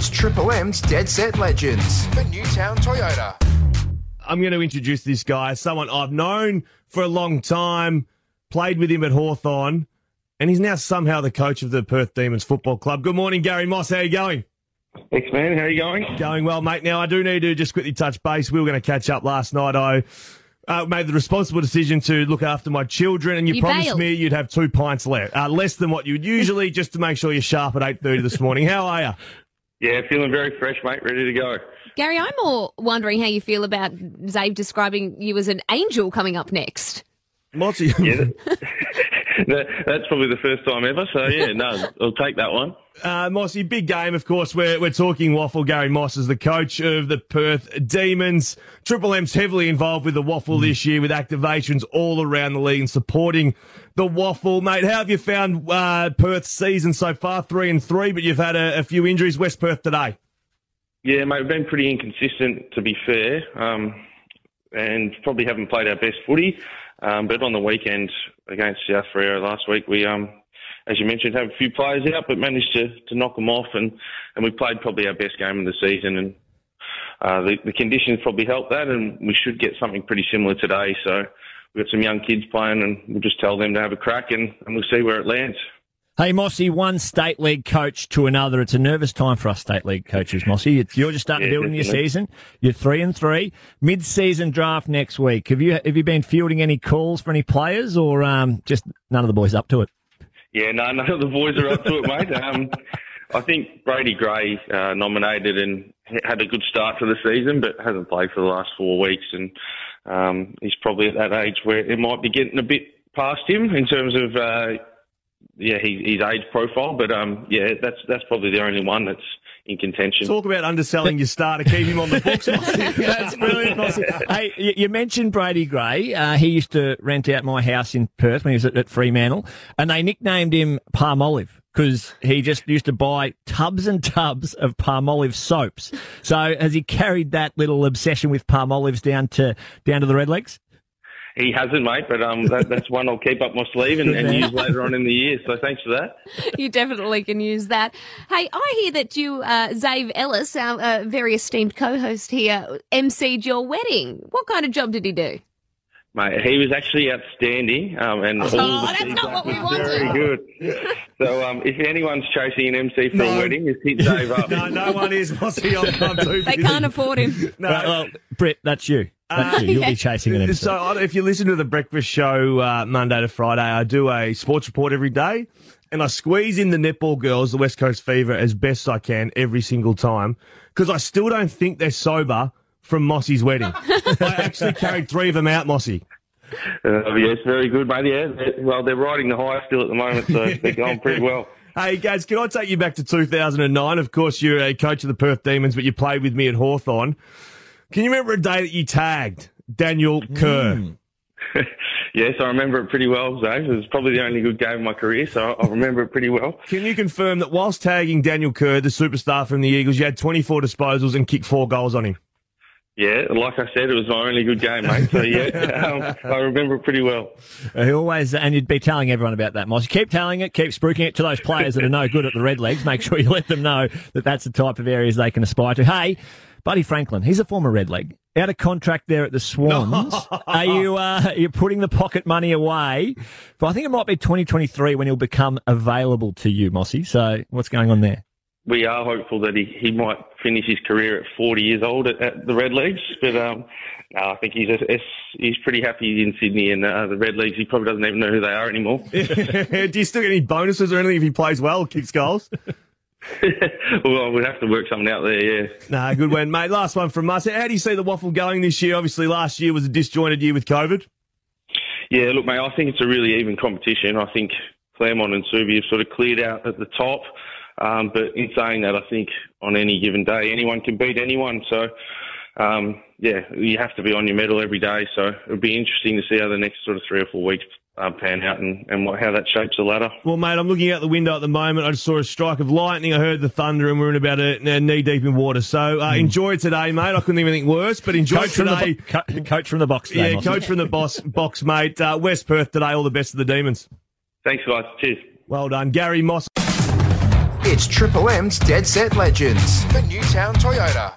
It's Triple M's Dead Set Legends for Newtown Toyota. I'm going to introduce this guy, someone I've known for a long time, played with him at Hawthorn, and he's now somehow the coach of the Perth Demons Football Club. Good morning, Gary Moss. How are you going? Thanks, man. How are you going? Going well, mate. Now, I do need to just quickly touch base. We were going to catch up last night. I uh, made the responsible decision to look after my children, and you, You promised bailed. me you'd have two pints left, uh, less than what you would usually, just to make sure you're sharp at 8.30 this morning. How are you? Yeah, feeling very fresh, mate. Ready to go. Gary, I'm more wondering how you feel about Zave describing you as an angel coming up next. Mossy. Yeah, that, that's probably the first time ever. So yeah, no, I'll take that one. Uh, Mossy, big game, of course. We're, we're talking WAFL. Gary Moss is the coach of the Perth Demons. Triple M's heavily involved with the WAFL this year with activations all around the league and supporting the WAFL. Mate, how have you found uh, Perth's season so far? Three and three, but you've had a, a few injuries. West Perth today. Yeah, mate, we've been pretty inconsistent to be fair, um, and probably haven't played our best footy. Um, but on the weekend against South Freo last week, we, um, as you mentioned, have a few players out, but managed to, to knock them off, and, and we played probably our best game of the season. And uh, the, the conditions probably helped that, and we should get something pretty similar today. So we've got some young kids playing, and we'll just tell them to have a crack, and, and we'll see where it lands. Hey, Mossy, one state league coach to another. It's a nervous time for us state league coaches, Mossy. It's, you're just starting Yeah, to build in your season. You're three and three. Mid-season draft next week. Have you have you been fielding any calls for any players, or um, just none of the boys up to it? Yeah, no, none of the boys are up to it, mate. Um, I think Brady Gray uh, nominated and had a good start to the season, but hasn't played for the last four weeks, and um, he's probably at that age where it might be getting a bit past him in terms of uh, yeah his, his age profile. But um, yeah, that's that's probably the only one that's in contention. Talk about underselling your star to keep him on the books, That's brilliant, Mossy. Hey, you, you mentioned Brady Gray. Uh, he used to rent out my house in Perth when he was at, at Fremantle, and they nicknamed him Palmolive because he just used to buy tubs and tubs of Palmolive soaps. So has he carried that little obsession with Palmolives down to down to the Redlegs? He hasn't, mate, but um, that, that's one I'll keep up my sleeve and, and use later on in the year. So thanks for that. You definitely can use that. Hey, I hear that you, uh, Zave Ellis, our uh, very esteemed co-host here, emceed your wedding. What kind of job did he do? Mate, he was actually outstanding, um, and all Oh, the that's not feedback what we was wanted. very good. So, um, if anyone's chasing an MC for No. a wedding, just hit Dave up. no, no one is, Mossy. I'm, I'm too They can't afford him. No. Well, well, Britt, that's you. That's you. You'll be chasing an MC. So if you listen to the breakfast show uh, Monday to Friday, I do a sports report every day, and I squeeze in the netball girls, the West Coast Fever, as best I can every single time because I still don't think they're sober from Mossy's wedding. I actually carried three of them out, Mossy. Uh, yes, very good, mate. Yeah, they're- well, they're riding the high still at the moment, so they're going pretty well. Hey, guys, can I take you back to 2009? Of course, you're a coach of the Perth Demons, but you played with me at Hawthorn. Can you remember a day that you tagged Daniel Kerr? Yes, I remember it pretty well, Dave. It was probably the only good game of my career, so I remember it pretty well. Can you confirm that whilst tagging Daniel Kerr, the superstar from the Eagles, you had 24 disposals and kicked four goals on him? Yeah, like I said, it was my only good game, mate. So yeah, um, I remember it pretty well. Uh, He always, and you'd be telling everyone about that, Moss. Keep telling it, keep spruiking it to those players that are no good at the red legs. Make sure you let them know that that's the type of areas they can aspire to. Hey, Buddy Franklin, he's a former red leg. Out of contract there at the Swans. Are you, uh, are you putting the pocket money away? But I think it might be 2023 when he'll become available to you, Mossy. So what's going on there? We are hopeful that he, he might finish his career at 40 years old at, at the Redlegs, but um, no, I think he's a, he's pretty happy in Sydney and uh, the Redlegs. He probably doesn't even know who they are anymore. Do you still get any bonuses or anything if he plays well, kicks goals? well, we'd have to work something out there, yeah. nah, good one, mate. Last one from us. How do you see the WAFL going this year? Obviously, last year was a disjointed year with COVID. Yeah, look, mate, I think it's a really even competition. I think Claremont and Subi have sort of cleared out at the top. Um, but in saying that, I think on any given day, anyone can beat anyone. So, um, yeah, you have to be on your medal every day. So it'll be interesting to see how the next sort of three or four weeks uh, pan out and, and what, how that shapes the ladder. Well, mate, I'm looking out the window at the moment. I just saw a strike of lightning. I heard the thunder, and we're in about a, a knee deep in water. So uh, enjoy today, mate. I couldn't even think worse, but enjoy Coach from, the, today. bo- co- coach from the box today, yeah, Mossy. coach from the boss, box, mate. Uh, West Perth today. All the best of the Demons. Thanks, guys. Cheers. Well done, Gary Moss. It's Triple M's Dead Set Legends for Newtown Toyota.